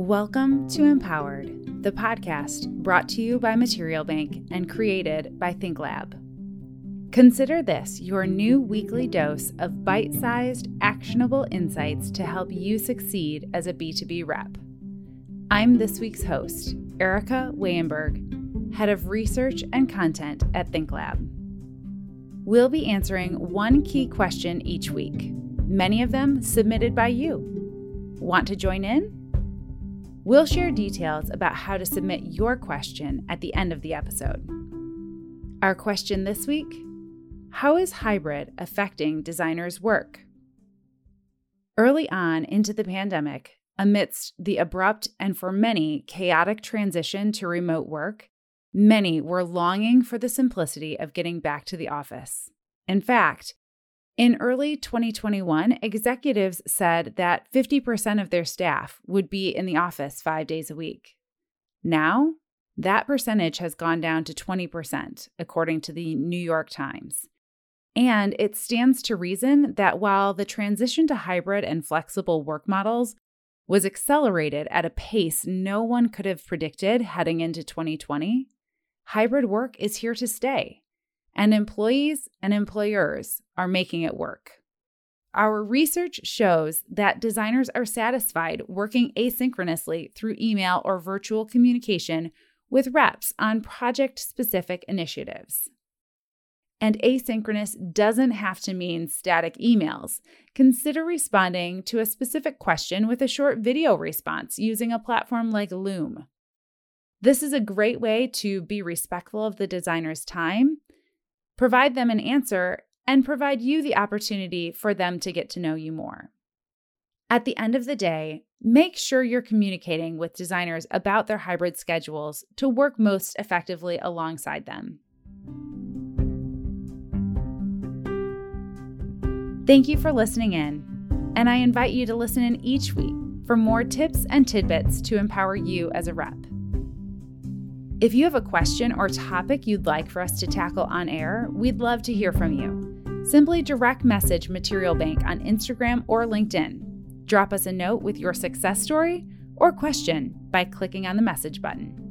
Welcome to Empowered, the podcast brought to you by Material Bank and created by ThinkLab. Consider this your new weekly dose of bite sized, actionable insights to help you succeed as a B2B rep. I'm this week's host, Erica Waayenberg, Head of Research and Content at ThinkLab. We'll be answering one key question each week, many of them submitted by you. Want to join in? We'll share details about how to submit your question at the end of the episode. Our question this week How is hybrid affecting designers' work? Early on into the pandemic, amidst the abrupt and for many chaotic transition to remote work, many were longing for the simplicity of getting back to the office. In fact, in early 2021, executives said that 50% of their staff would be in the office five days a week. Now, that percentage has gone down to 20%, according to the New York Times. And it stands to reason that while the transition to hybrid and flexible work models was accelerated at a pace no one could have predicted heading into 2020, hybrid work is here to stay and employees and employers are making it work. Our research shows that designers are satisfied working asynchronously through email or virtual communication with reps on project specific initiatives. And asynchronous doesn't have to mean static emails. Consider responding to a specific question with a short video response using a platform like Loom. This is a great way to be respectful of the designer's time provide them an answer, and provide you the opportunity for them to get to know you more. At the end of the day, make sure you're communicating with designers about their hybrid schedules to work most effectively alongside them. Thank you for listening in, and I invite you to listen in each week for more tips and tidbits to empower you as a rep. If you have a question or topic you'd like for us to tackle on air, we'd love to hear from you. Simply direct message Material Bank on Instagram or LinkedIn. Drop us a note with your success story or question by clicking on the message button.